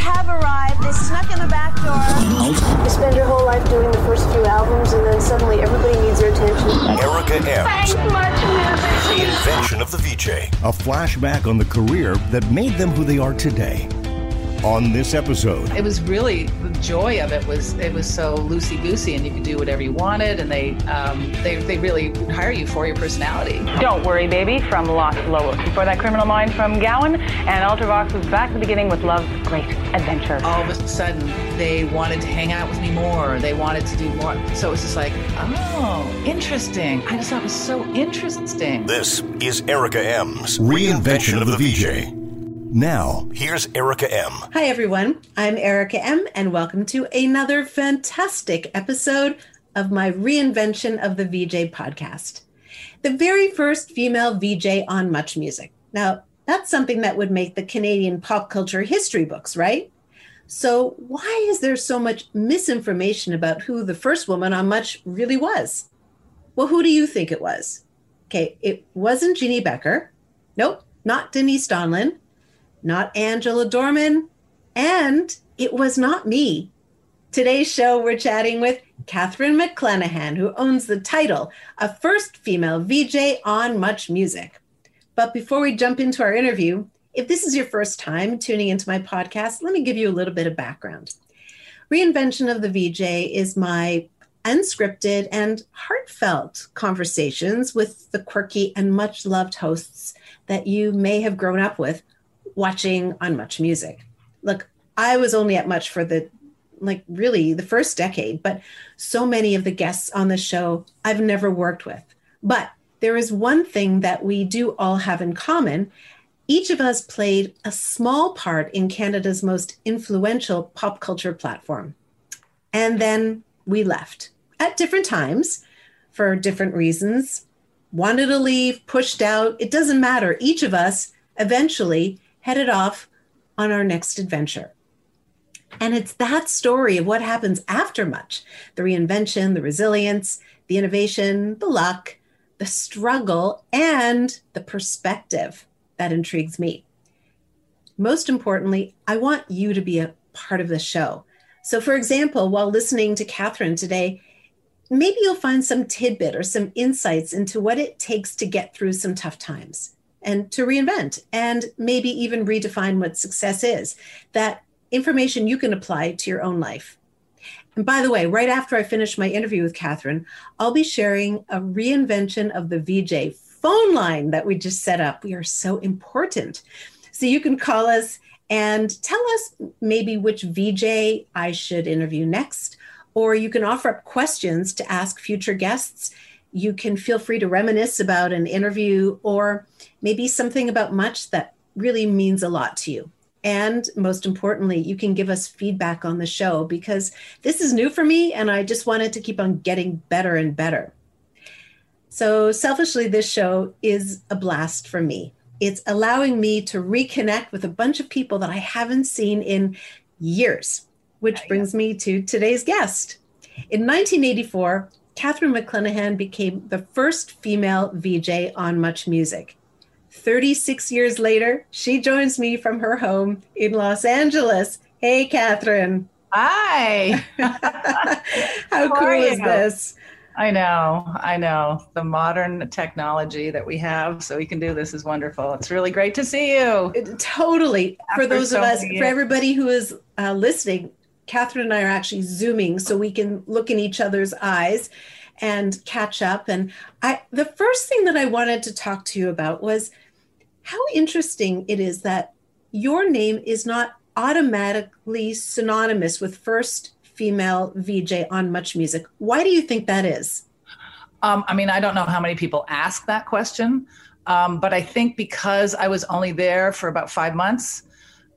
have arrived. They snuck in the back door. You spend your whole life doing the first few albums, and then suddenly everybody needs your attention. Erica Ehm's Thanks much music. Reinvention of the VJ. A flashback on the career that made them who they are today. On this episode, it was really the joy of it was it was so loosey goosey and you could do whatever you wanted and they um, they they really hire you for your personality. Don't worry, baby, from Los Lobos. Before that, Criminal Mind from Gowan, and Ultravox was back at the beginning with Love's Great Adventure. All of a sudden, they wanted to hang out with me more. They wanted to do more. So it was just like, oh, interesting. I just thought it was so interesting. This is Erica Ehm's Reinvention of the VJ. Now, Here's Erica M. Hi, everyone. I'm Erica M., and welcome to another fantastic episode of my reinvention of the VJ podcast. The very first female VJ on Much Music. Now, that's something that would make the Canadian pop culture history books, right? So, why is there so much misinformation about who the first woman on Much really was? Well, who do you think it was? Okay, it wasn't Jeanne Becker. Nope, not Denise Donlon not Angela Dohrmann, and it was not me. Today's show, we're chatting with Catherine McClenahan, who owns the title of First Female VJ on Much Music. But before we jump into our interview, if this is your first time tuning into my podcast, let me give you a little bit of background. Reinvention of the VJ is my unscripted and heartfelt conversations with the quirky and much loved hosts that you may have grown up with watching on Much Music. Look, I was only at Much for the like really the first decade, but so many of the guests on the show I've never worked with. But there is one thing that we do all have in common. Each of us played a small part in Canada's most influential pop culture platform. And then we left at different times for different reasons. Wanted to leave, pushed out, it doesn't matter. Each of us eventually headed off on our next adventure. And it's that story of what happens after much the reinvention, the resilience, the innovation, the luck, the struggle, and the perspective that intrigues me. Most importantly, I want you to be a part of the show. So, for example, while listening to Catherine today, maybe you'll find some tidbit or some insights into what it takes to get through some tough times and to reinvent and maybe even redefine what success is. That information you can apply to your own life. And by the way, right after I finish my interview with Catherine, I'll be sharing a reinvention of the VJ phone line that we just set up. We are so important. So you can call us and tell us maybe which VJ I should interview next, or you can offer up questions to ask future guests. You can feel free to reminisce about an interview or maybe something about much that really means a lot to you. And most importantly, you can give us feedback on the show because this is new for me and I just wanted to keep on getting better and better. So, selfishly, this show is a blast for me. It's allowing me to reconnect with a bunch of people that I haven't seen in years, which brings me to today's guest. In 1984, Catherine McClenahan became the first female VJ on Much Music. 36 years later, she joins me from her home in Los Angeles. Hey, Catherine. Hi. How cool is this? I know, I know. The modern technology that we have so we can do this is wonderful. It's really great to see you. It- totally. for After those of us, for everybody who is uh, listening, Catherine and I are actually Zooming so we can look in each other's eyes and catch up. And I, the first thing that I wanted to talk to you about was how interesting it is that your name is not automatically synonymous with first female VJ on Much Music. Why do you think that is? Um, I mean, I don't know how many people ask that question, um, but I think because I was only there for about five months,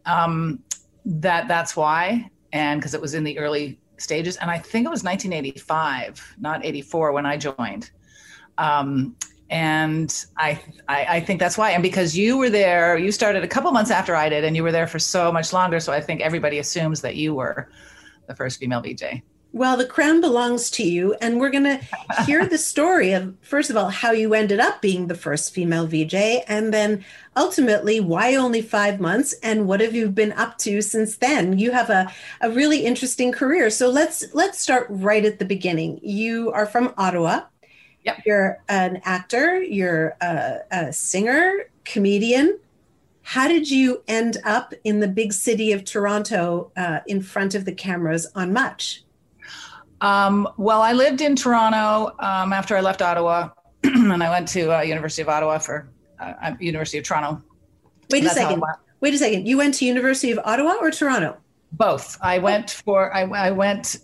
um, that that's why, and because it was in the early stages, and I think it was 1985, not 84, when I joined. Um, and I, I, I think that's why. And because you were there, you started a couple months after I did, and you were there for so much longer. So I think everybody assumes that you were the first female VJ. Well, the crown belongs to you, and we're going to hear the story of, first of all, how you ended up being the first female VJ, and then ultimately why only five months, and what have you been up to since then? You have a, a really interesting career. So let's let's start right at the beginning. You are from Ottawa. Yep. You're an actor. You're a, a singer, comedian. How did you end up in the big city of Toronto uh, in front of the cameras on Much? Um, well, I lived in Toronto um, after I left Ottawa, and I went to uh, University of Ottawa for uh, uh, University of Toronto. Wait a second. Wait a second. You went to University of Ottawa or Toronto? Both. I went for. I, I went.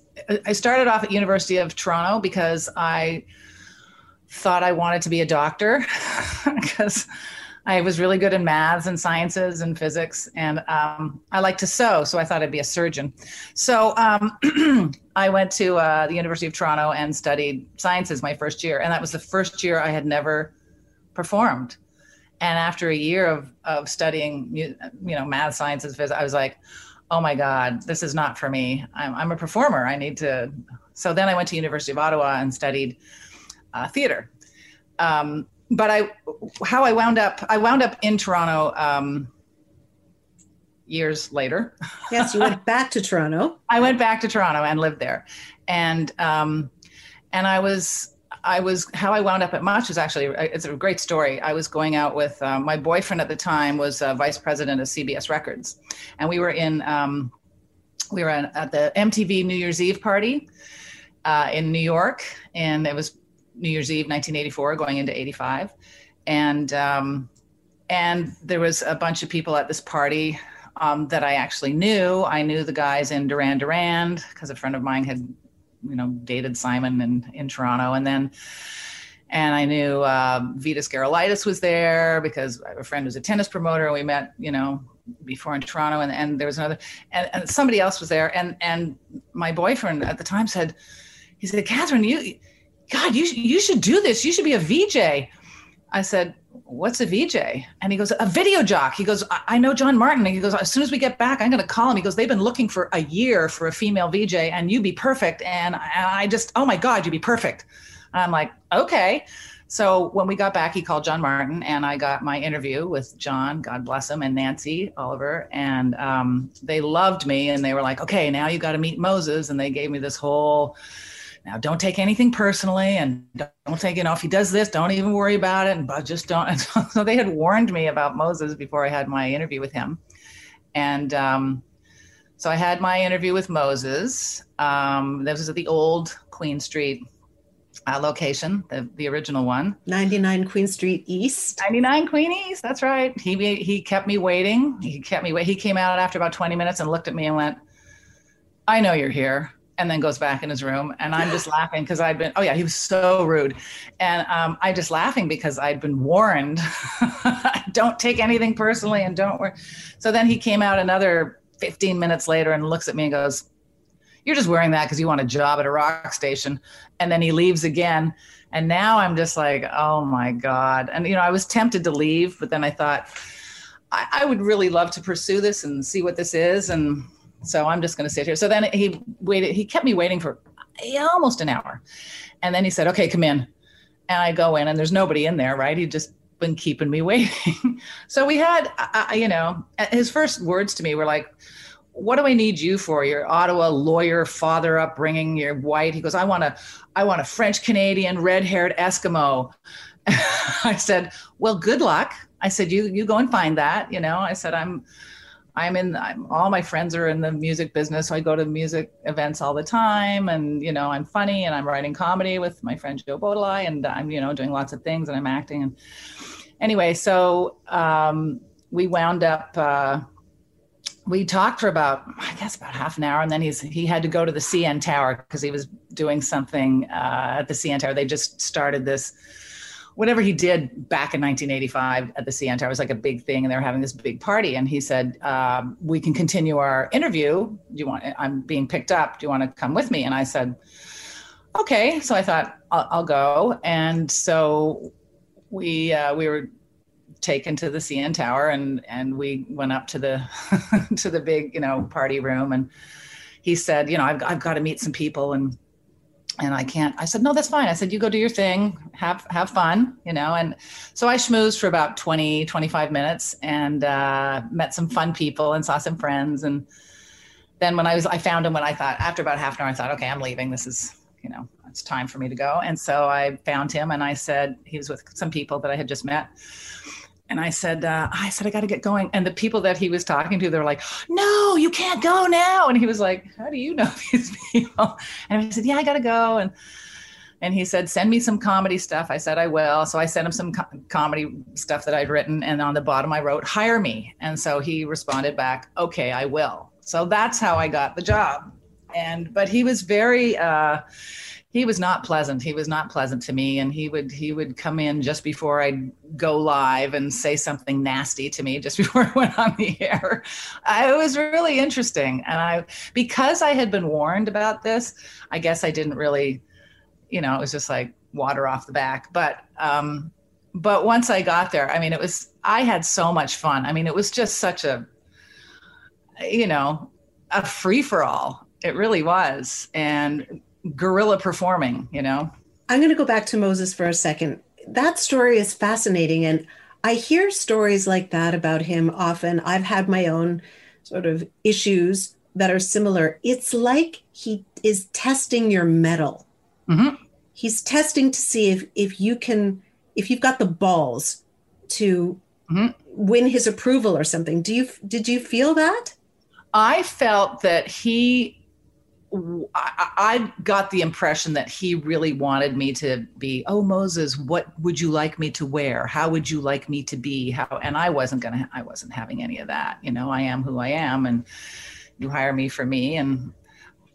I started off at University of Toronto because I thought I wanted to be a doctor because I was really good in maths and sciences and physics, and um, I like to sew, so I thought I'd be a surgeon. So um, I went to uh, the University of Toronto and studied sciences my first year, and that was the first year I had never performed. And after a year of of studying, you know, math, sciences, physics, I was like, oh my god, this is not for me. I'm I'm a performer. I need to. So then I went to University of Ottawa and studied uh, theater. Um, but I, how I wound up, I wound up in Toronto um, years later. Yes, you went back to Toronto. I went back to Toronto and lived there, and um, and I was I was how I wound up at Much is actually it's a great story. I was going out with uh, my boyfriend at the time was uh, vice president of CBS Records, and we were in um, we were at the MTV New Year's Eve party uh, in New York, and it was New Year's Eve 1984, going into 85, and um, and there was a bunch of people at this party um, that I actually knew. I knew the guys in Duran Duran because a friend of mine had, you know, dated Simon in, in Toronto. And then, and I knew uh, Vitas Gerulaitis was there because a friend who's a tennis promoter. And we met, you know, before in Toronto. And, and there was another, and, and somebody else was there. And, and my boyfriend at the time said, he said, Catherine, you, God, you, you should do this. You should be a VJ. I said, what's a VJ? And he goes, a video jock. He goes, I, I know John Martin. And he goes, as soon as we get back, I'm going to call him. He goes, they've been looking for a year for a female VJ and you'd be perfect. And I, I just, oh my God, you'd be perfect. And I'm like, okay. So when we got back, he called John Martin and I got my interview with John, God bless him, and Nancy Oliver. And um, they loved me and they were like, okay, now you got to meet Moses. And they gave me this whole, now don't take anything personally and don't take you know if he does this don't even worry about it but just don't so they had warned me about moses before i had my interview with him and um, so i had my interview with moses um, this was at the old queen street uh, location the, the original one 99 Queen Street East. 99 Queen East. That's right. He he kept me waiting. He kept me wait. He came out after about 20 minutes and looked at me and went, "I know you're here." And then goes back in his room, and I'm just laughing because I'd been. Oh yeah, he was so rude, and um, I'm just laughing because I'd been warned. don't take anything personally, and don't worry. So then he came out another 15 minutes later and looks at me and goes, "You're just wearing that because you want a job at a rock station." And then he leaves again, and now I'm just like, "Oh my god!" And you know, I was tempted to leave, but then I thought. I, I would really love to pursue this and see what this is. And so I'm just going to sit here. So then he waited, he kept me waiting for almost an hour. And then he said, okay, come in. And I go in and there's nobody in there, right? He'd just been keeping me waiting. so we had, uh, you know, his first words to me were like, what do I need you for? Your Ottawa lawyer, father upbringing, you're white. He goes, I want a, I want a French Canadian, red haired Eskimo. I said, well, good luck. I said, you, you go and find that, you know, I said, I'm, I'm in, I'm, all my friends are in the music business. So I go to music events all the time and, you know, I'm funny and I'm writing comedy with my friend Joe Bodolai and I'm, you know, doing lots of things and I'm acting. And anyway, so um, we wound up, uh, we talked for about, I guess about half an hour. And then he's, he had to go to the CN Tower because he was doing something uh, at the CN Tower. They just started this, whatever he did back in 1985 at the CN Tower was like a big thing, and they were having this big party. And he said, um, "We can continue our interview. Do you want? I'm being picked up. Do you want to come with me?" And I said, "Okay." So I thought I'll, I'll go, and so we uh, we were taken to the CN Tower, and and we went up to the to the big you know party room and he said, you know, I've, I've got to meet some people and and I can't. I said, no, that's fine. I said, you go do your thing, have have fun, you know. And so I schmoozed for about 20, 25 minutes and uh, met some fun people and saw some friends. And then when I was, I found him when I thought after about half an hour, I thought, okay, I'm leaving. This is, you know, it's time for me to go. And so I found him and I said he was with some people that I had just met and I said, uh, I said, I got to get going. And the people that he was talking to, they were like, no, you can't go now. And he was like, how do you know these people? And I said, yeah, I got to go. And, and he said, send me some comedy stuff. I said, I will. So I sent him some co- comedy stuff that I'd written. And on the bottom, I wrote, hire me. And so he responded back, okay, I will. So that's how I got the job. And, but he was very, uh, he was not pleasant. He was not pleasant to me and he would he would come in just before i'd go live and say something nasty to me just before i went on the air. I, it was really interesting and i because i had been warned about this i guess i didn't really you know it was just like water off the back. But um but once i got there i mean it was i had so much fun. I mean it was just such a you know a free for all it really was. And guerrilla performing, you know? I'm going to go back to Moses for a second. That story is fascinating. And I hear stories like that about him often. I've had my own sort of issues that are similar. It's like he is testing your mettle. Mm-hmm. He's testing to see if, if you can, if you've got the balls to mm-hmm. win his approval or something. Do you, did you feel that? I felt that he I, got the impression that he really wanted me to be, oh Moses, what would you like me to wear? How would you like me to be? How and I wasn't gonna I wasn't having any of that. You know, I am who I am and you hire me for me. And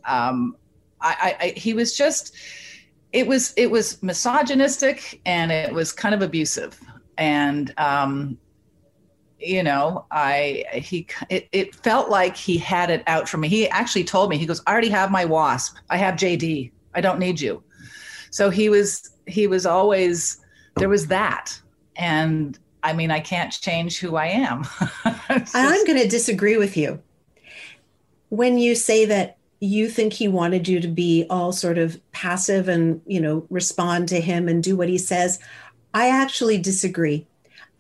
um I, I, I he was just it was it was misogynistic and it was kind of abusive. And um you know i he it, it felt like he had it out for me. He actually told me he goes i already have my wasp i have jd i don't need you. So he was he was always there was that. And i mean i can't change who i am. Just, i'm going to disagree with you. When you say that you think he wanted you to be all sort of passive and you know respond to him and do what he says i actually disagree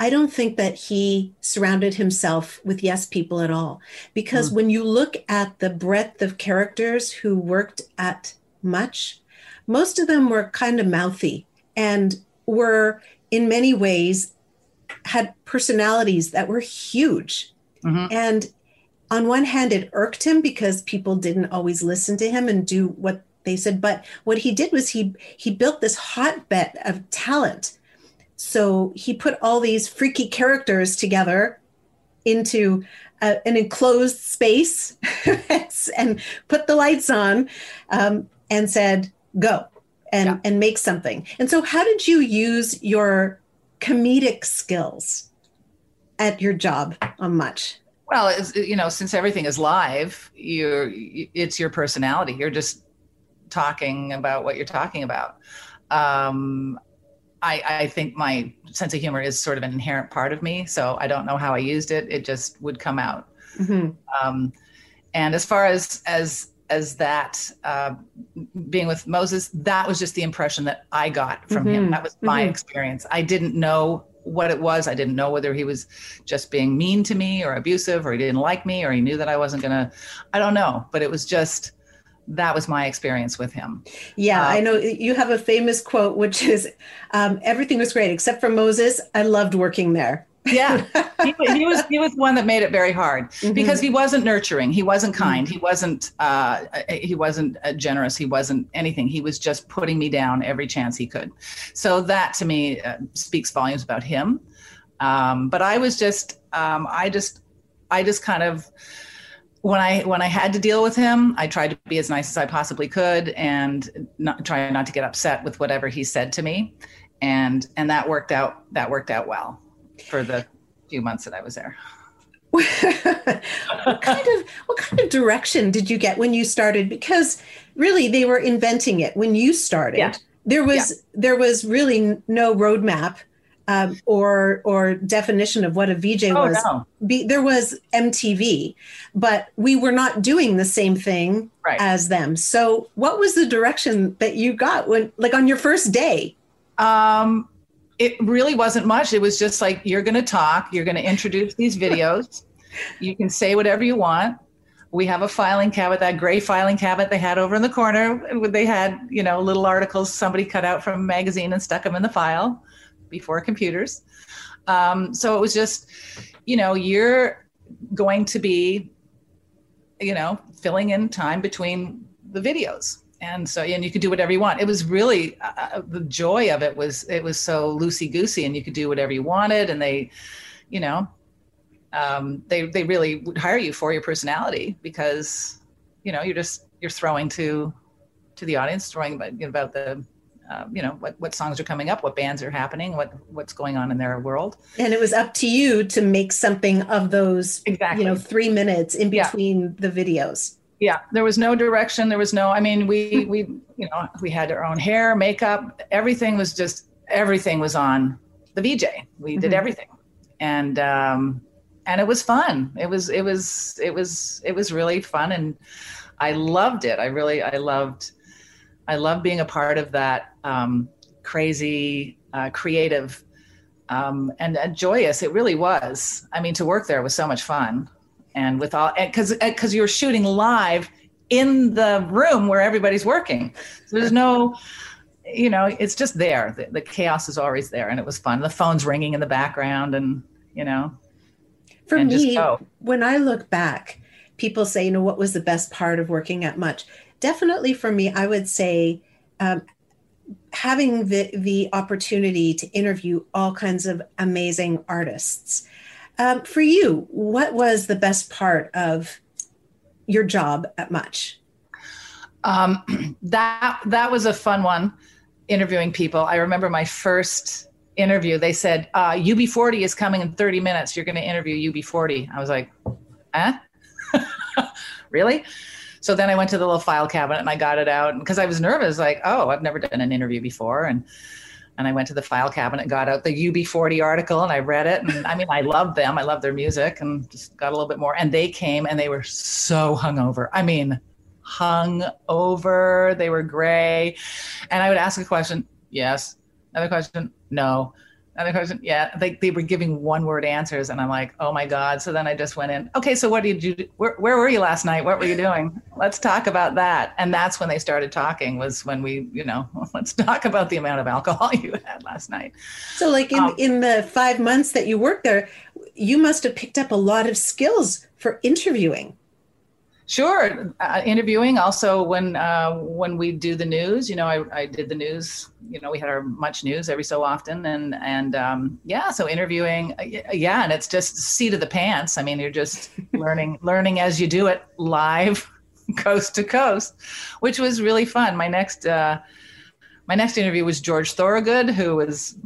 I don't think that he surrounded himself with yes people at all. Because mm. when you look at the breadth of characters who worked at Much, most of them were kind of mouthy and were, in many ways, had personalities that were huge. Mm-hmm. And on one hand, it irked him because people didn't always listen to him and do what they said. But what he did was he he built this hotbed of talent so he put all these freaky characters together into a, an enclosed space and put the lights on um, and said, go and, yeah. and make something. And so, how did you use your comedic skills at your job on Much? Well, you know, since everything is live, you're it's your personality. You're just talking about what you're talking about. Um, I, I think my sense of humor is sort of an inherent part of me. So I don't know how I used it. It just would come out. Mm-hmm. Um, and as far as as as that uh, being with Moses, that was just the impression that I got from mm-hmm. him. That was my mm-hmm. experience. I didn't know what it was. I didn't know whether he was just being mean to me or abusive or he didn't like me or he knew that I wasn't going to. I don't know. But it was just that was my experience with him. Yeah, uh, I know you have a famous quote, which is um, everything was great except for Moses. I loved working there. yeah, he, he, was he was one that made it very hard mm-hmm. because he wasn't nurturing, he wasn't kind, he wasn't uh, he wasn't uh, generous, he wasn't anything. He was just putting me down every chance he could. So that to me uh, speaks volumes about him. Um, but I was just um, I just I just kind of when I when I had to deal with him, I tried to be as nice as I possibly could and not try not to get upset with whatever he said to me, and and that worked out that worked out well for the few months that I was there. what kind of what kind of direction did you get when you started? Because really, they were inventing it when you started. Yeah. There was yeah. there was really no roadmap um, or or definition of what a VJ Oh, was. no. Be, there was MTV, but we were not doing the same thing Right. as them. So, what was the direction that you got when, like, on your first day? Um, it really wasn't much. It was just like you're going to talk, you're going to introduce these videos, you can say whatever you want. We have a filing cabinet, that gray filing cabinet they had over in the corner. They had, you know, little articles somebody cut out from a magazine and stuck them in the file before computers. Um, so it was just, you know, you're going to be, you know, filling in time between the videos. And so, and you could do whatever you want. It was really uh, the joy of it was it was so loosey goosey, and you could do whatever you wanted. And they, you know, um, they they really would hire you for your personality because, you know, you're just you're throwing to to the audience, throwing about, about the, uh, you know, what what songs are coming up, what bands are happening, what what's going on in their world. And it was up to you to make something of those, Exactly. you know, three minutes in Yeah. between the videos. yeah there was no direction there was no i mean we we you know we had our own hair makeup everything was just everything was on the vj we did Mhm. everything and um and it was fun it was it was it was it was really fun and i loved it i really i loved i love being a part of that um crazy uh, creative um and, and joyous. It really was. I mean to work there was so much fun. And with all because because you're shooting live in the room where everybody's working. So there's no you know it's just there. The, the chaos is always there and it was fun. The phone's ringing in the background and you know For me, when I look back, people say, you know, what was the best part of working at Much? Definitely for me, I would say um, having the, the opportunity to interview all kinds of amazing artists. Um, for you, what was the best part of your job at Much? um, that that was a fun one interviewing people. I remember my first interview they said uh, ub40 is coming in 30 minutes. You're going to interview ub40 i was like eh? Really so then i went to the little file cabinet and i got it out because i was nervous like oh i've never done an interview before and and i went to the file cabinet got out the ub40 article and i read it and i mean i loved them i loved their music and just got a little bit more and they came and they were so hungover i mean hung over. They were gray. And I would ask a question, yes. Another question, no. Another question, yeah. They, they were giving one word answers. And I'm like, oh my God. So then I just went in, okay, so what did you do? Where, where were you last night? What were you doing? Let's talk about that. And that's when they started talking, was when we, you know, let's talk about the amount of alcohol you had last night. So, like in, Um, in the five months that you worked there, you must have picked up a lot of skills for interviewing. Sure, uh, interviewing. Also, when uh, when we do the news, you know, I, I did the news. You know, we had our much news every so often, and and um, yeah, so interviewing, uh, yeah, and it's just seat of the pants. I mean, you're just learning learning as you do it live, coast to coast, which was really fun. My next. Uh, my next interview was George Thorogood, who was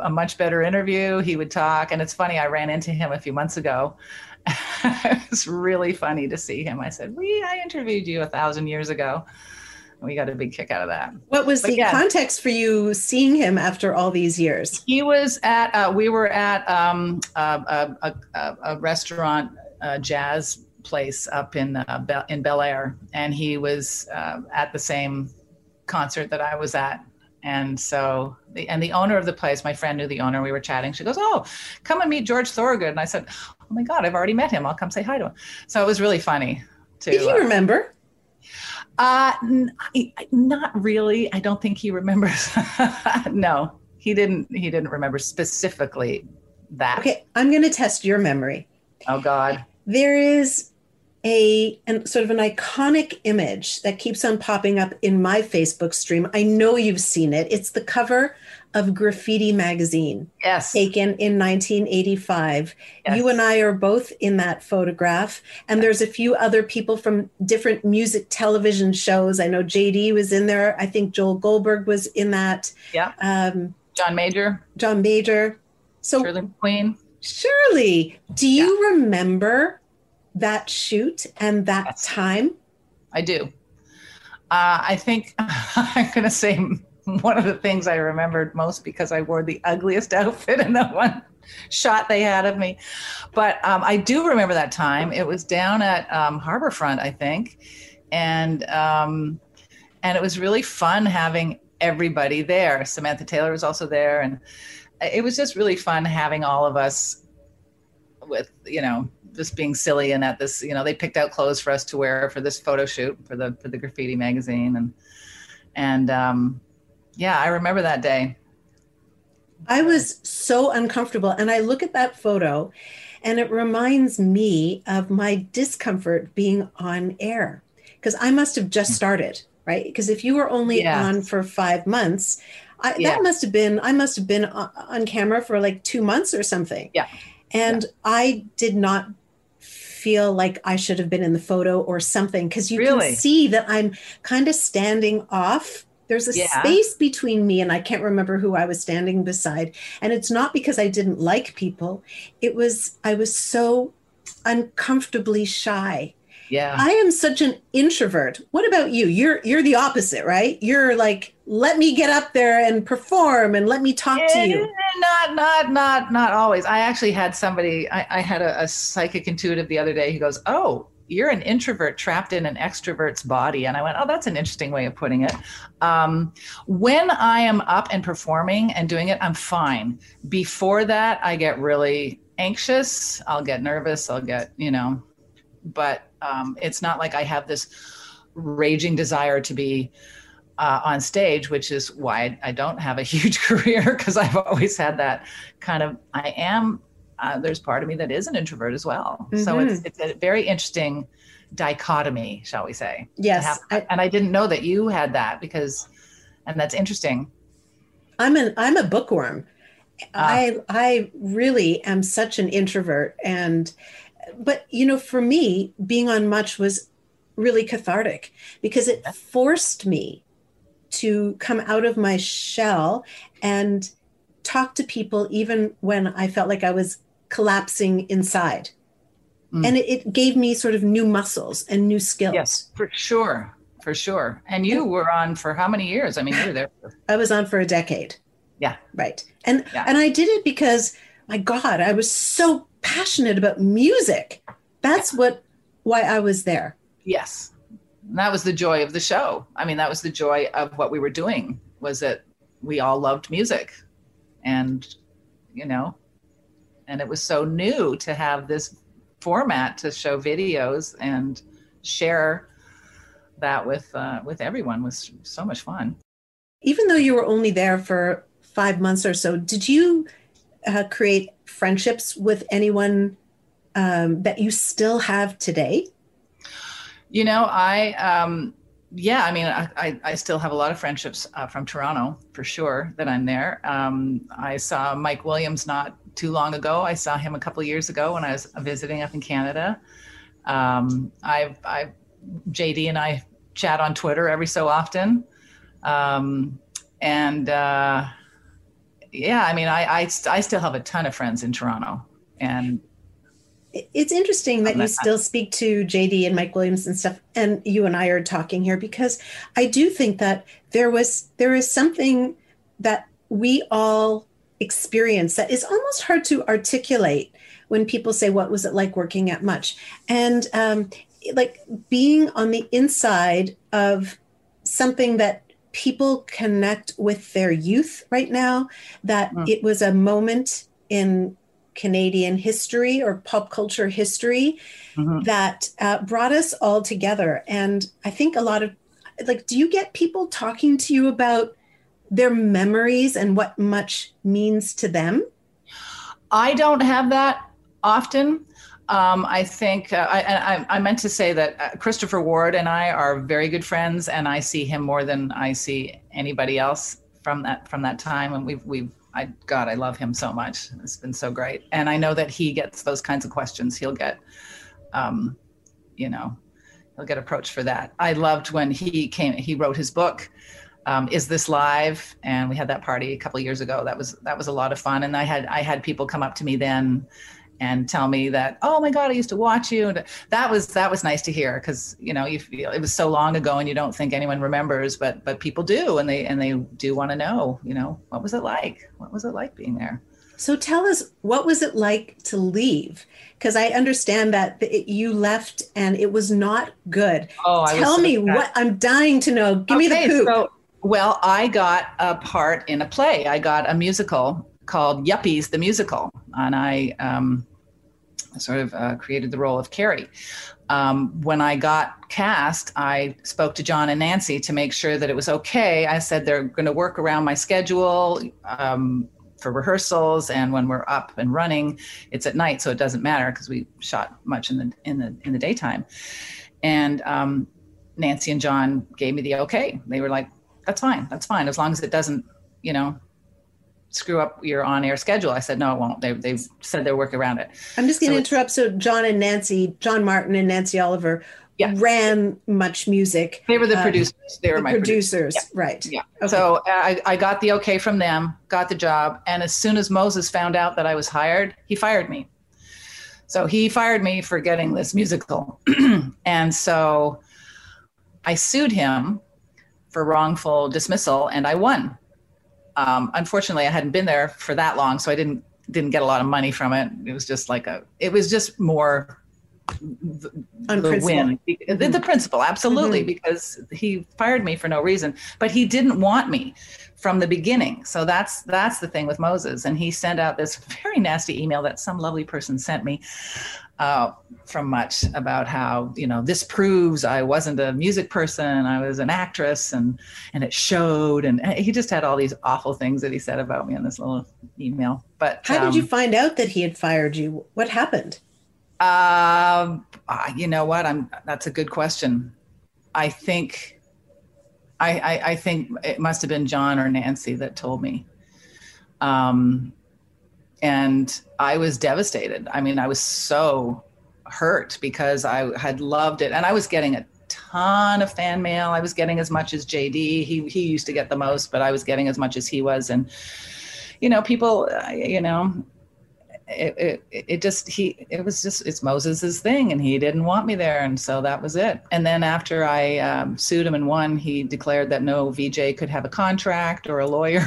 a much better interview. He would talk, and it's funny. I ran into him a few months ago. it was really funny to see him. I said, "We, I interviewed you a thousand years ago." We got a big kick out of that. What was But the yeah. context for you seeing him after all these years? He was at. Uh, we were at um, a, a, a, a restaurant, a jazz place up in uh, Bel- in Bel Air, and he was uh, at the same concert that I was at. And so, the, and the owner of the place, my friend knew the owner. We were chatting. She goes, "Oh, come and meet George Thorogood." And I said, "Oh my God, I've already met him. I'll come say hi to him." So it was really funny. To, Did he uh, remember? Uh, n- I- not really. I don't think he remembers. no, he didn't. He didn't remember specifically that. Okay, I'm going to test your memory. Oh God. There is a an, sort of an iconic image that keeps on popping up in my Facebook stream. I know you've seen it. It's the cover of Graffiti magazine Yes. taken in 1985. Yes. You and I are both in that photograph, and there's a few other people from different music television shows. I know JD was in there. I think Joel Goldberg was in that. Yeah. Um, John Majhor, John Majhor. So Shirley McQueen. Shirley, do you remember that shoot and that Yes. time? I do. Uh, I think I'm going to say one of the things I remembered most because I wore the ugliest outfit in the one shot they had of me. But um, I do remember that time. It was down at um, Harborfront, I think, and um, and it was really fun having everybody there. Samantha Taylor was also there, and it was just really fun having all of us with you know just being silly and at this you know they picked out clothes for us to wear for this photo shoot for the for the graffiti magazine and and um yeah i remember that day I was so uncomfortable. And I look at that photo and it reminds me of my discomfort being on air because I must have just mm. started, right? Because if you were only on for five months, I, Yeah. that must have been, I must have been on, on camera for like two months or something. Yeah. And I did not feel like I should have been in the photo or something because you Really? can see that I'm kind of standing off. There's a Yeah. space between me and I can't remember who I was standing beside. And it's not because I didn't like people. It was I was so uncomfortably shy. yeah I am such an introvert. What about you? You're you're the opposite, right? You're like let me get up there and perform and let me talk to Eh, you. Not, not, not, not always. I actually had somebody. I, I had a, a psychic intuitive the other day. He goes, "Oh, you're an introvert trapped in an extrovert's body," and I went, "Oh, that's an interesting way of putting it." Um, when I am up and performing and doing it, I'm fine. Before that, I get really anxious. I'll get nervous. I'll get, you know, but um, it's not like I have this raging desire to be uh, on stage, which is why I don't have a huge career because I've always had that kind of. I am. Uh, there's part of me that is an introvert as well. So it's it's a very interesting dichotomy, shall we say? Yes, I- and I didn't know that you had that because, and that's interesting. I'm an I'm a bookworm. Ah. I I really am such an introvert and but you know for me being on much was really cathartic because it forced me to come out of my shell and talk to people even when I felt like I was collapsing inside. Mm. And it, it gave me sort of new muscles and new skills. Yes, for sure, for sure. And you were on for how many years? I mean, you were there. For, I was on for a decade. yeah, Right. And Yeah. and I did it because my God, I was so passionate about music. That's what why I was there. Yes. And that was the joy of the show. I mean, that was the joy of what we were doing was that we all loved music. And, you know, and it was so new to have this format to show videos and share that with uh, with everyone was so much fun. Even though you were only there for five months or so, did you uh, create friendships with anyone um, that you still have today? You know, I, um, yeah, I mean, I, I, I still have a lot of friendships uh, from Toronto for sure that I'm there. Um, I saw Mike Williams not too long ago. I saw him a couple years ago when I was visiting up in Canada. Um, I've, I've, JD and I chat on Twitter every so often. Um, and uh, yeah, I mean, I, I, st- I still have a ton of friends in Toronto. And It's interesting that you still speak to JD and Mike Williams and stuff, and you and I are talking here because I do think that there was there is something that we all experience that is almost hard to articulate when people say, "What was it like working at Much?" and um, like being on the inside of something that people connect with their youth right now. That Mm. it was a moment in Canadian history or pop culture history Mhm. that uh, brought us all together. And I think a lot of, like, do you get people talking to you about their memories and what much means to them? I don't have that often. Um, I think uh, I, I, I meant to say that uh, Christopher Ward and I are very good friends, and I see him more than I see anybody else from that from that time. And we've we've I God, I love him so much. It's been so great, and I know that he gets those kinds of questions. He'll get, um, you know, he'll get approached for that. I loved when he came. He wrote his book. Um, is this live? And we had that party a couple of years ago. That was that was a lot of fun. And I had I had people come up to me then and tell me that oh my god i used to watch you and that was that was nice to hear because you know you feel it was so long ago and you don't think anyone remembers but but people do and they and they do want to know you know what was it like what was it like being there So tell us, what was it like to leave? Because I understand that it, you left and it was not good. Oh, I was tell me what I'm dying to know. Give me the poop. So, well, I got a part in a play. I got a musical called Yuppies the Musical, and I um, sort of uh, created the role of Carrie. Um, when I got cast, I spoke to John and Nancy to make sure that it was okay. I said they're going to work around my schedule. Um, for rehearsals and when we're up and running it's at night so it doesn't matter because we shot much in the in the in the daytime and um, nancy and john gave me the okay they were like that's fine that's fine as long as it doesn't you know screw up your on-air schedule i said no it won't they, they've said they'll work around it I'm just going to it's- interrupt. So John and Nancy, John Martin and Nancy Oliver Yeah. ran much music. they were the Uh, producers they were the my producers, right? Yeah. Okay. So I, I got the okay from them, got the job. And as soon as Moses found out that I was hired, he fired me. So he fired me for getting this musical. and so I sued him for wrongful dismissal and I won. Um, unfortunately, I hadn't been there for that long, so I didn't didn't get a lot of money from it. It was just like a, it was just more the principle. win. The, the principal, absolutely, because he fired me for no reason, but he didn't want me from the beginning. So that's that's the thing with Moses, and he sent out this very nasty email that some lovely person sent me uh, from Much about how you know this proves I wasn't a music person, I was an actress, and and it showed, and he just had all these awful things that he said about me in this little email. But How did um, you find out that he had fired you? What happened? um, uh, you know what? I'm. That's a good question. I think, I, I, I think it must have been John or Nancy that told me. Um, and I was devastated. I mean, I was so hurt because I had loved it, and I was getting a ton of fan mail. I was getting as much as JD. He he used to get the most, but I was getting as much as he was, and you know, people, uh, you know, it, it, it just he it was just it's moses's thing and he didn't want me there and so that was it. And then after i um, sued him and won he declared that no vj could have a contract or a lawyer.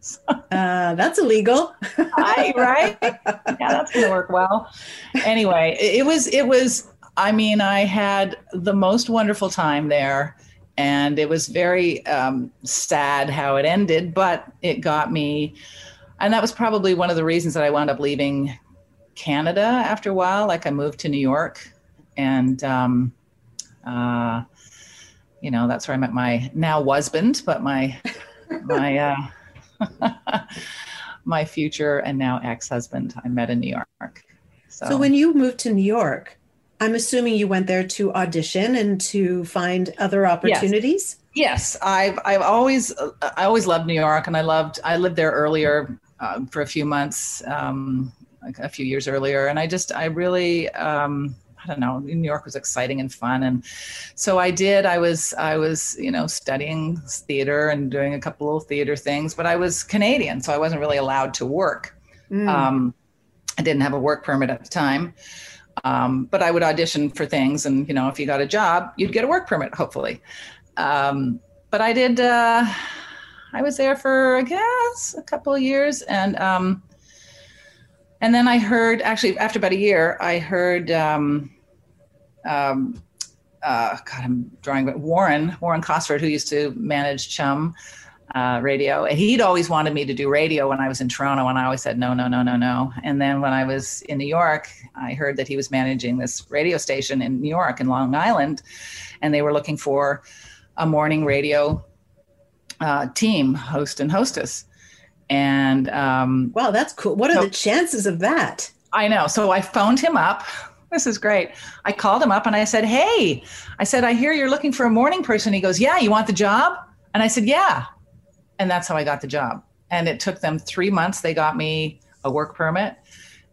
So, Uh, that's illegal. I, right? Yeah that's gonna work well. Anyway it, it was it was i mean i had the most wonderful time there and it was very um, sad how it ended but it got me and that was probably one of the reasons that I wound up leaving Canada after a while. Like I moved to New York, and um, uh, you know that's where I met my now husband, but my my uh, my future and now ex husband. I met in New York. So, So when you moved to New York, I'm assuming you went there to audition and to find other opportunities. Yes, I've I've always I always loved New York, and I loved I lived there earlier uh, for a few months, um, like a few years earlier, and I just I really um, I don't know New York was exciting and fun, and so I did. I was I was you know studying theater and doing a couple of theater things, but I was Canadian, so I wasn't really allowed to work. Mm. Um, I didn't have a work permit at the time. Um, but I would audition for things, and you know, if you got a job, you'd get a work permit, hopefully. Um, but I did. Uh, I was there for I guess a couple of years, and um, and then I heard actually after about a year, I heard. Um, um, uh, God, I'm drawing but Warren Warren Cosford, who used to manage Chum uh, Radio, and he'd always wanted me to do radio when I was in Toronto, and I always said no, no, no, no, no. And then when I was in New York, I heard that he was managing this radio station in New York in Long Island, and they were looking for a morning radio uh, team, host and hostess. And um, Wow, that's cool. What are So- the chances of that? I know. So I phoned him up. This is great. I called him up and I said, Hey, I said, I hear you're looking for a morning person. He goes, Yeah, you want the job? And I said, Yeah. And that's how I got the job. And it took them three months. They got me a work permit.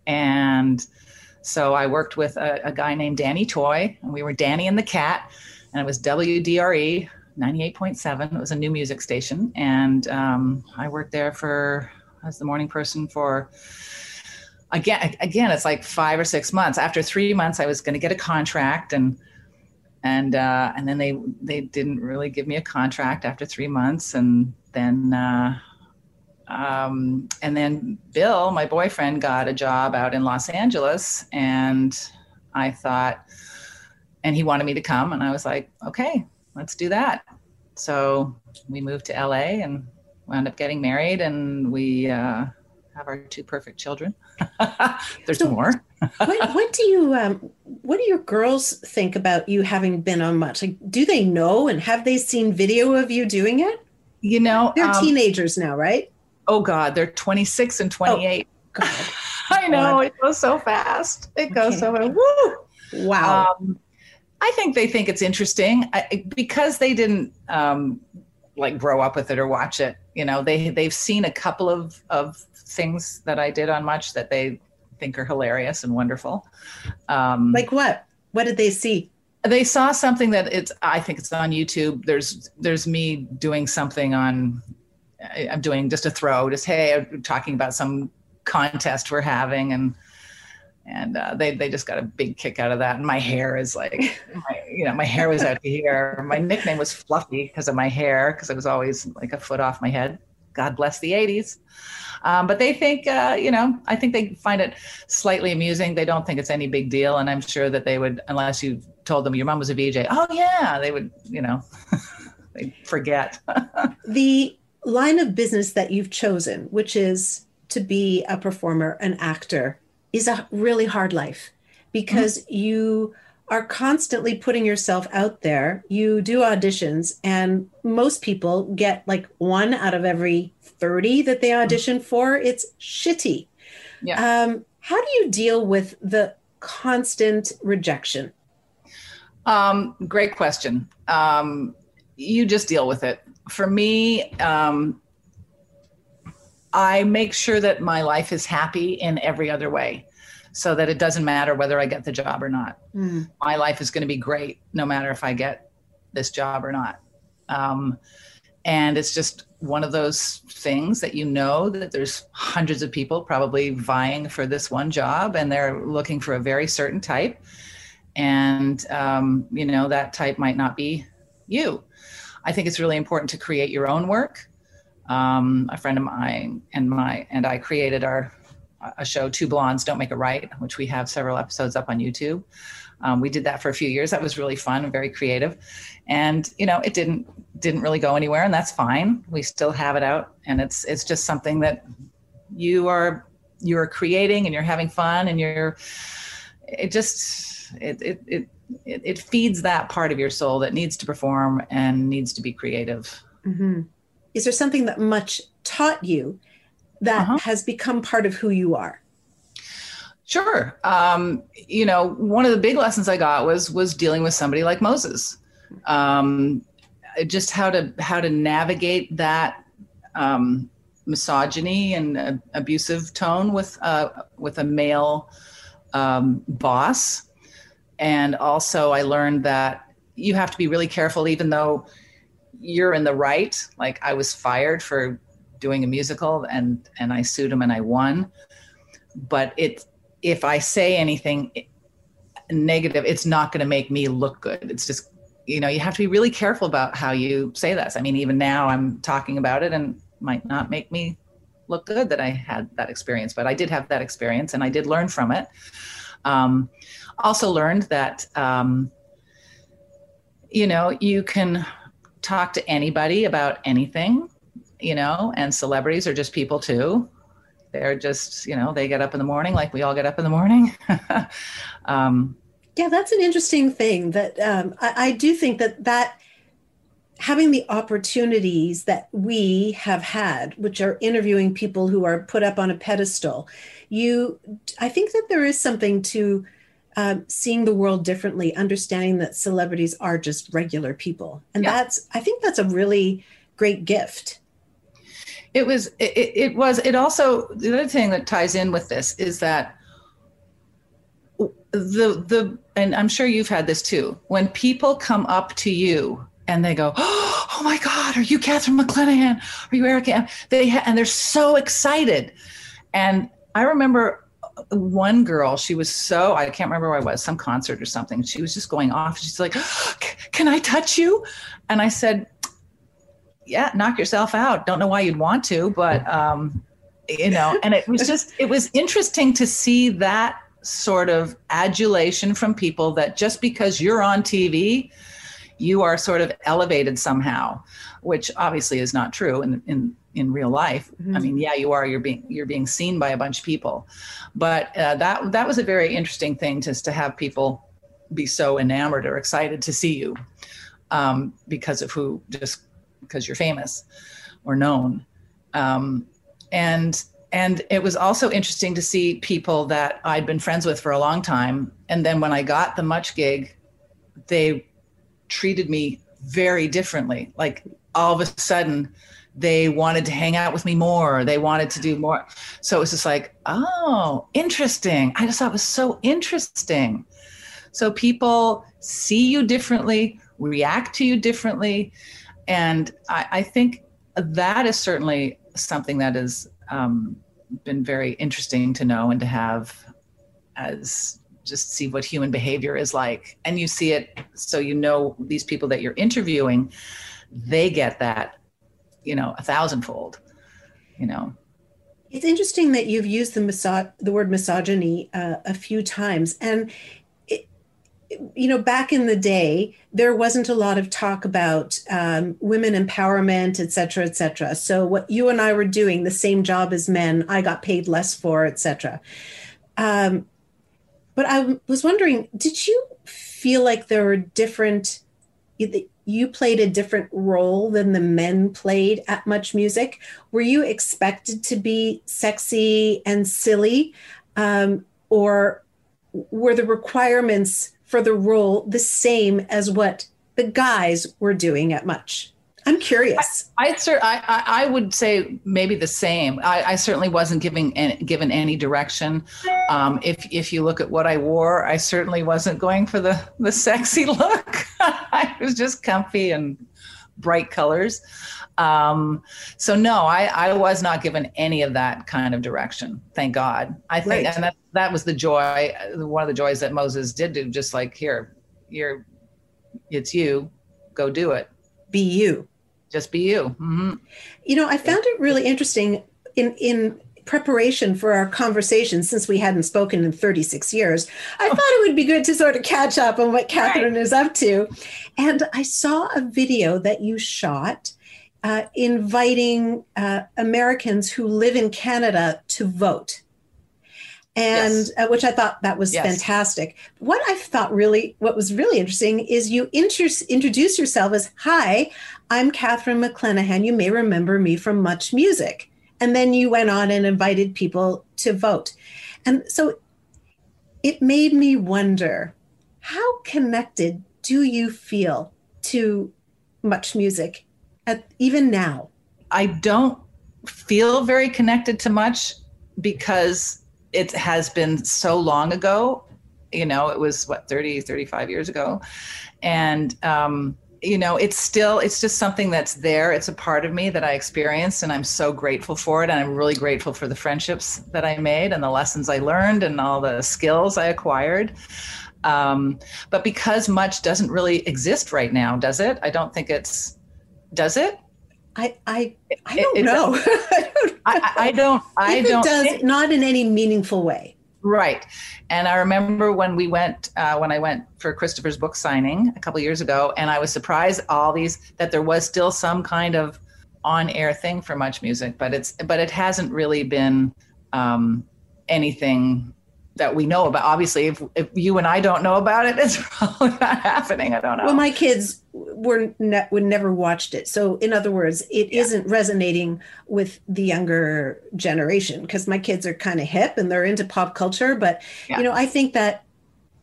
And so I worked with a, a guy named Danny Toy, and we were Danny and the Cat, and it was WDRE 98.7. It was a new music station. And um, I worked there for, as the morning person for again, again, it's like five or six months. After three months, I was going to get a contract, and and uh, and then they they didn't really give me a contract after three months, and then. Uh, um, and then Bill, my boyfriend, got a job out in Los Angeles, and I thought, and he wanted me to come, and I was like, okay, let's do that. So we moved to LA and wound up getting married, and we uh, have our two perfect children. There's So- more. what, what do you um, what do your girls think about you having been on much like do they know and have they seen video of you doing it You know, they're um, teenagers now right oh God, they're 26 and 28. God. I know God. it goes so fast. It goes Okay. so fast. Woo! wow Um, I think they think it's interesting I, because they didn't um, like grow up with it or watch it. You know, they they've seen a couple of of things that I did on Much that they think are hilarious and wonderful. Um, like what what did they see they saw something that it's i think it's on youtube there's there's me doing something on i'm doing just a throw just hey i'm talking about some contest we're having and and uh, they they just got a big kick out of that. And my hair is like my, you know my hair was out here. My nickname was fluffy because of my hair because it was always like a foot off my head. God bless the 80s um, but they think uh, you know i think they find it slightly amusing. They don't think it's any big deal. And i'm sure that they would unless you told them your mom was a vj oh yeah they would you know they forget. The line of business that you've chosen which is to be a performer an actor is a really hard life because you are constantly putting yourself out there. You do auditions and most people get like one out of every 30 that they audition for. It's shitty. Yeah. Um, how do you deal with the constant rejection? Um, great question. Um, you just deal with it. For me, um, I make sure that my life is happy in every other way so that it doesn't matter whether I get the job or not. Mm. My life is going to be great no matter if I get this job or not. Um, and it's just one of those things that you know that there's hundreds of people probably vying for this one job and they're looking for a very certain type and um, you know that type might not be you i think it's really important to create your own work um, a friend of mine and my and i created our a show two blondes don't make a right which we have several episodes up on youtube. Um, we did that for a few years. That was really fun and very creative. And you know it didn't didn't really go anywhere and that's fine. We still have it out and it's it's just something that you are you're creating and you're having fun and you're it just it it it it, it feeds that part of your soul that needs to perform and needs to be creative. Mhm. Is there something that much taught you that Uh-huh. has become part of who you are? Sure. Um, you know, one of the big lessons I got was was dealing with somebody like Moses. Um, just how to how to navigate that um, misogyny and uh, abusive tone with uh, with a male um, boss, and also I learned that you have to be really careful, even though you're in the right. Like I was fired for doing a musical, and and I sued him and I won, but it if I say anything negative, it's not going to make me look good. It's just, you know, you have to be really careful about how you say this. I mean, even now I'm talking about it and might not make me look good that I had that experience, but I did have that experience and I did learn from it. Um, also learned that, um, you know, you can talk to anybody about anything, you know, and celebrities are just people too they're just you know they get up in the morning like we all get up in the morning um, Yeah, that's an interesting thing. That um, I, I do think that that having the opportunities that we have had, which are interviewing people who are put up on a pedestal, you, I think that there is something to um, seeing the world differently, understanding that celebrities are just regular people, and Yeah. that's I think that's a really great gift. it was it, it was it also the other thing that ties in with this is that the the and i'm sure you've had this too when people come up to you and they go oh my god are you catherine mcclenahan are you erica M?" they ha- and they're so excited and i remember one girl, she was so, I can't remember where I was, some concert or something. She was just going off. She's like, Can I touch you? And I said, Yeah, knock yourself out. Don't know why you'd want to, but, um, you know, and it was just, it was interesting to see that sort of adulation from people that just because you're on TV, you are sort of elevated somehow, which obviously is not true in, in in real life. Mm-hmm. I mean, yeah, you are. You're being you're being seen by a bunch of people, but uh, that that was a very interesting thing just to have people be so enamored or excited to see you um, because of who just because you're famous or known, um, and and it was also interesting to see people that I'd been friends with for a long time, and then when I got the Much gig, they treated me very differently. Like all of a sudden they wanted to hang out with me more. They wanted to do more. So it was just like oh interesting. I just thought it was so interesting. So people see you differently react to you differently. And i, I think that is certainly something that has um, been very interesting to know and to have as just see what human behavior is like. And you see it so you know these people that you're interviewing they get that you know a thousandfold you know. It's interesting that you've used the miso- the word misogyny uh, a few times. And you know back in the day there wasn't a lot of talk about um, women empowerment et cetera et cetera. So what you and i were doing the same job as men i got paid less for et cetera. Um, but i was wondering did you feel like there were different you played a different role than the men played at Much Music. Were you expected to be sexy and silly, um, or were the requirements for the role the same as what the guys were doing at Much? I'm curious. I, I, I, would say maybe the same. I, I certainly wasn't giving any, given any direction. Um, if if you look at what I wore, I certainly wasn't going for the the sexy look. I was just comfy and bright colors. Um, so no, I, I was not given any of that kind of direction. Thank God. I think, right. and that that was the joy. One of the joys that Moses did do. Just like here, you're, it's you, go do it. Be you just be you. Mm-hmm. You know, I found it really interesting in in preparation for our conversation since we hadn't spoken in 36 years i oh. thought it would be good to sort of catch up on what catherine right. is up to and i saw a video that you shot uh, inviting uh, americans who live in canada to vote and yes. uh, which I thought that was yes. fantastic. What I thought really, what was really interesting is you inter- introduce yourself as, "Hi, I'm Catherine McClenahan. You may remember me from Much Music," and then you went on and invited people to vote, and so it made me wonder, how connected do you feel to Much Music, at, even now? I don't feel very connected to Much because it has been so long ago you know it was what 30 35 years ago and um you know it's still it's just something that's there it's a part of me that i experienced and i'm so grateful for it and i'm really grateful for the friendships that i made and the lessons i learned and all the skills i acquired um, but because much doesn't really exist right now does it i don't think it's does it I I I don't it, know. I, I, don't. I if don't. It does think, not in any meaningful way. Right, and I remember when we went uh, when I went for Christopher's book signing a couple years ago, and I was surprised all these that there was still some kind of on air thing for Much Music, but it's but it hasn't really been um, anything that we know about. Obviously, if, if you and I don't know about it, it's probably not happening. I don't know. Well, my kids were ne- would never watched it, so in other words, it yeah. not resonating with the younger generation because my kids are kind of hip and they're into pop culture. But yeah. you know, I think that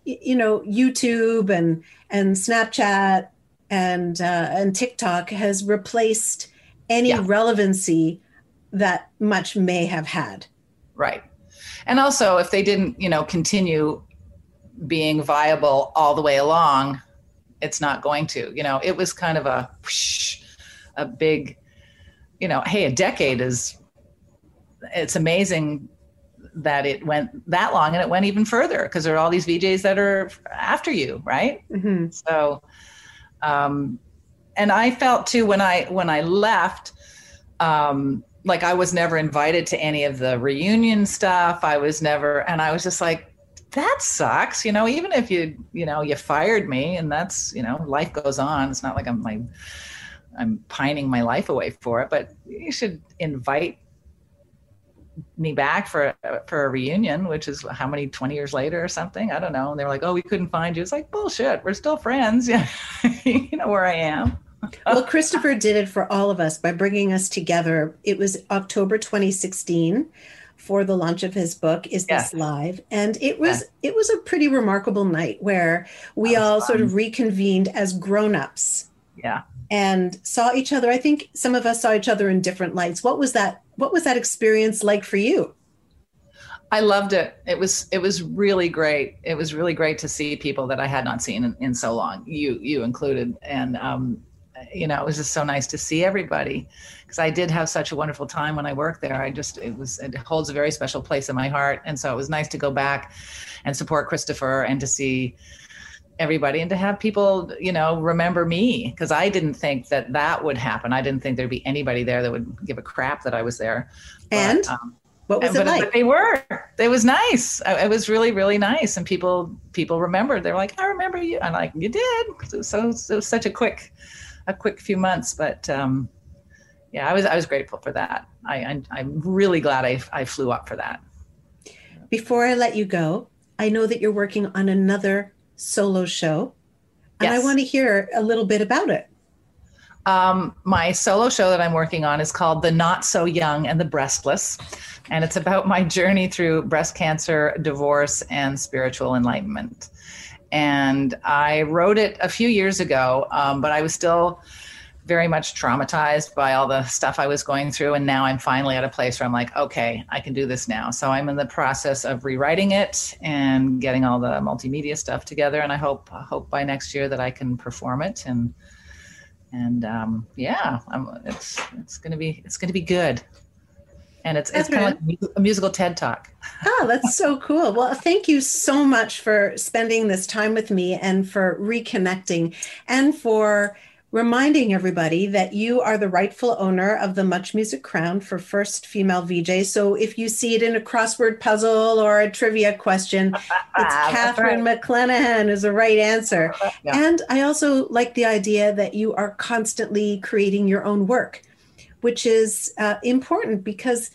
you know YouTube and and Snapchat and uh, and TikTok has replaced any yeah. relevancy that much may have had. Right and also if they didn't you know continue being viable all the way along it's not going to you know it was kind of a whoosh, a big you know hey a decade is it's amazing that it went that long and it went even further because there are all these VJs that are after you, right? Mhm. So, um, and I felt too when I when I left, um, like I was never invited to any of the reunion stuff. I was never, and I was just like, that sucks, you know. Even if you you know you fired me, and that's you know life goes on. It's not like I'm like I'm pining my life away for it, but you should invite me back for for a reunion, which is how many twenty years later or something. I don't know. And they were like, "Oh, we couldn't find you." It's like bullshit. We're still friends. Yeah, you know where I am. Well, Christopher did it for all of us by bringing us together. It was October 2016 for the launch of his book is this live and it was it was a pretty remarkable night where we all sort of reconvened as grown-ups Yeah. and saw each other i think some of us saw each other in different lights what was that what was that experience like for you I loved it. It was it was really great. It was really great to see people that I had not seen in, in so long. You you included, and um, you know it was just so nice to see everybody because I did have such a wonderful time when I worked there. I just it was it holds a very special place in my heart, and so it was nice to go back and support Christopher and to see everybody and to have people you know remember me because I didn't think that that would happen. I didn't think there'd be anybody there that would give a crap that I was there. But, and um, what was and- it but, like but they were. It was nice. I- It was really, really nice, and people people remembered. They're like, "I remember you." I'm like, "You did. So it was such a quick, a quick few months, but um, yeah, I was I was grateful for that. I, I I'm really glad I I flew up for that. before i let you go i know that you're working on another solo show and i want to hear a little bit about it Um, my solo show that I'm working on is called The Not So Young and the Breastless. And it's about my journey through breast cancer, divorce, and spiritual enlightenment. And I wrote it a few years ago, um, but I was still very much traumatized by all the stuff I was going through. And now I'm finally at a place where I'm like, okay, I can do this now. So I'm in the process of rewriting it and getting all the multimedia stuff together. And I hope, I hope by next year that I can perform it and and um, yeah, I'm, it's it's gonna be it's gonna be good, and it's it's kind of like a musical TED talk. Oh, that's so cool. Well, thank you so much for spending this time with me and for reconnecting and for reminding everybody that you are the rightful owner of the Much Music Crown for first female VJ. So if you see it in a crossword puzzle or a trivia question, it's Catherine right. McClenahan is the right answer. Yeah. And I also like the idea that you are constantly creating your own work, which is uh, important because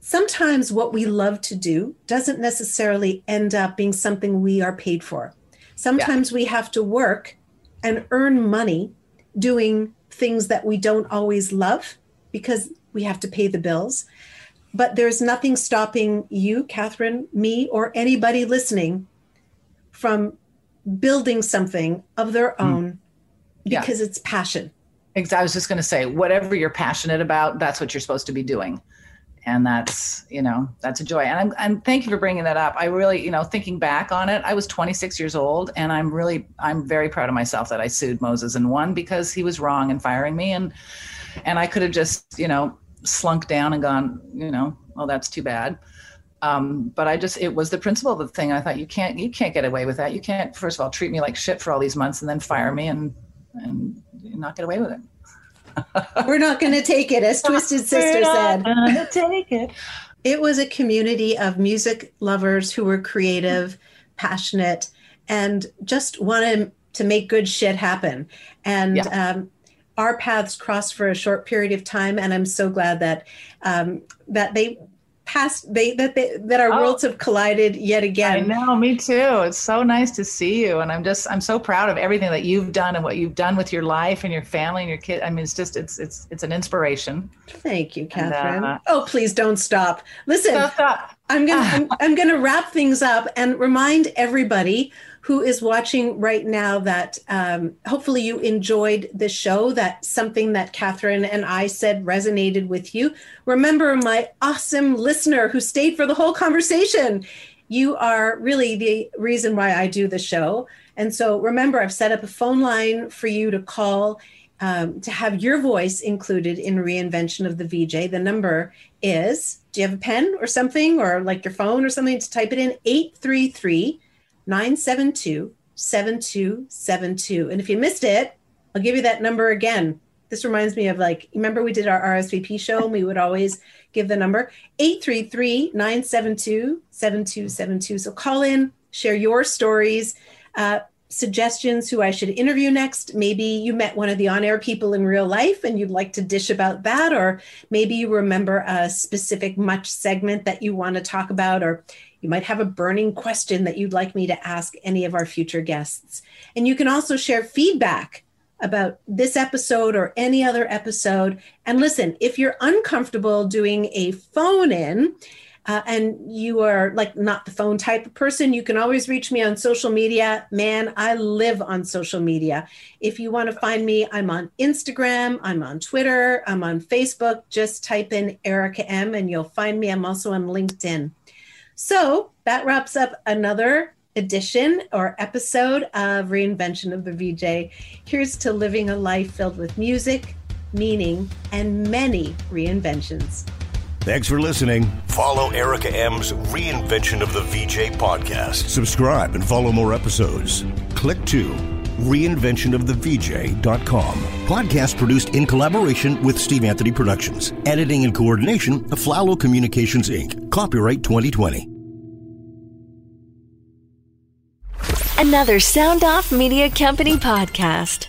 sometimes what we love to do doesn't necessarily end up being something we are paid for. Sometimes we have to work and earn money doing things that we don't always love because we have to pay the bills. But there's nothing stopping you, Catherine, me, or anybody listening from building something of their own Yeah. because it's passion. I was just gonna say, whatever you're passionate about, that's what you're supposed to be doing, and that's you know that's a joy. And I'm and thank you for bringing that up. I really you know thinking back on it, I was 26 years old, and I'm really I'm very proud of myself that I sued Moses and won because he was wrong in firing me, and and I could have just you know slunk down and gone you know well that's too bad. Um, but I just it was the principle of the thing. I thought you can't you can't get away with that. You can't first of all treat me like shit for all these months and then fire me and and not get away with it. We're not going to take it, as Twisted Sister said. Take it. It was a community of music lovers who were creative, passionate, and just wanted to make good shit happen. And um, our paths crossed for a short period of time, and I'm so glad that um, that they passed. They that they that our Oh. worlds have collided yet again. I know, me too. It's so nice to see you, and I'm just I'm so proud of everything that you've done and what you've done with your life and your family and your kid. I mean, it's just it's it's it's an inspiration. Thank you, And, Catherine. uh, oh, please don't stop. Listen. Stop, stop. I'm gonna I'm, I'm gonna wrap things up and remind everybody who is watching right now that um, hopefully you enjoyed the show. That something that Catherine and I said resonated with you. Remember my awesome listener who stayed for the whole conversation. You are really the reason why I do the show. And so remember, I've set up a phone line for you to call um, to have your voice included in reinvention of the VJ. The number is Do you have a pen or something, or like your phone or something to type it in? 833 972 7272. And if you missed it, I'll give you that number again. This reminds me of like, remember we did our RSVP show and we would always give the number 833 972 7272. So call in, share your stories, uh, suggestions who I should interview next. Maybe you met one of the on air people in real life and you'd like to dish about that, or maybe you remember a specific much segment that you want to talk about, or you might have a burning question that you'd like me to ask any of our future guests. And you can also share feedback about this episode or any other episode. And listen, if you're uncomfortable doing a phone in, uh, and you are like not the phone type of person, you can always reach me on social media. Man, I live on social media. If you want to find me, I'm on Instagram, I'm on Twitter, I'm on Facebook. Just type in Erica M and you'll find me. I'm also on LinkedIn. So that wraps up another edition or episode of Reinvention of the VJ. Here's to living a life filled with music, meaning, and many reinventions. Thanks for listening. Follow Erica Ehm's Reinvention of the VJ podcast. Subscribe and follow more episodes. Click to reinventionofthevj.com. Podcast produced in collaboration with Steve Anthony Productions. Editing and coordination of Flalo Communications Inc. Copyright 2020. Another Sound Off Media Company podcast.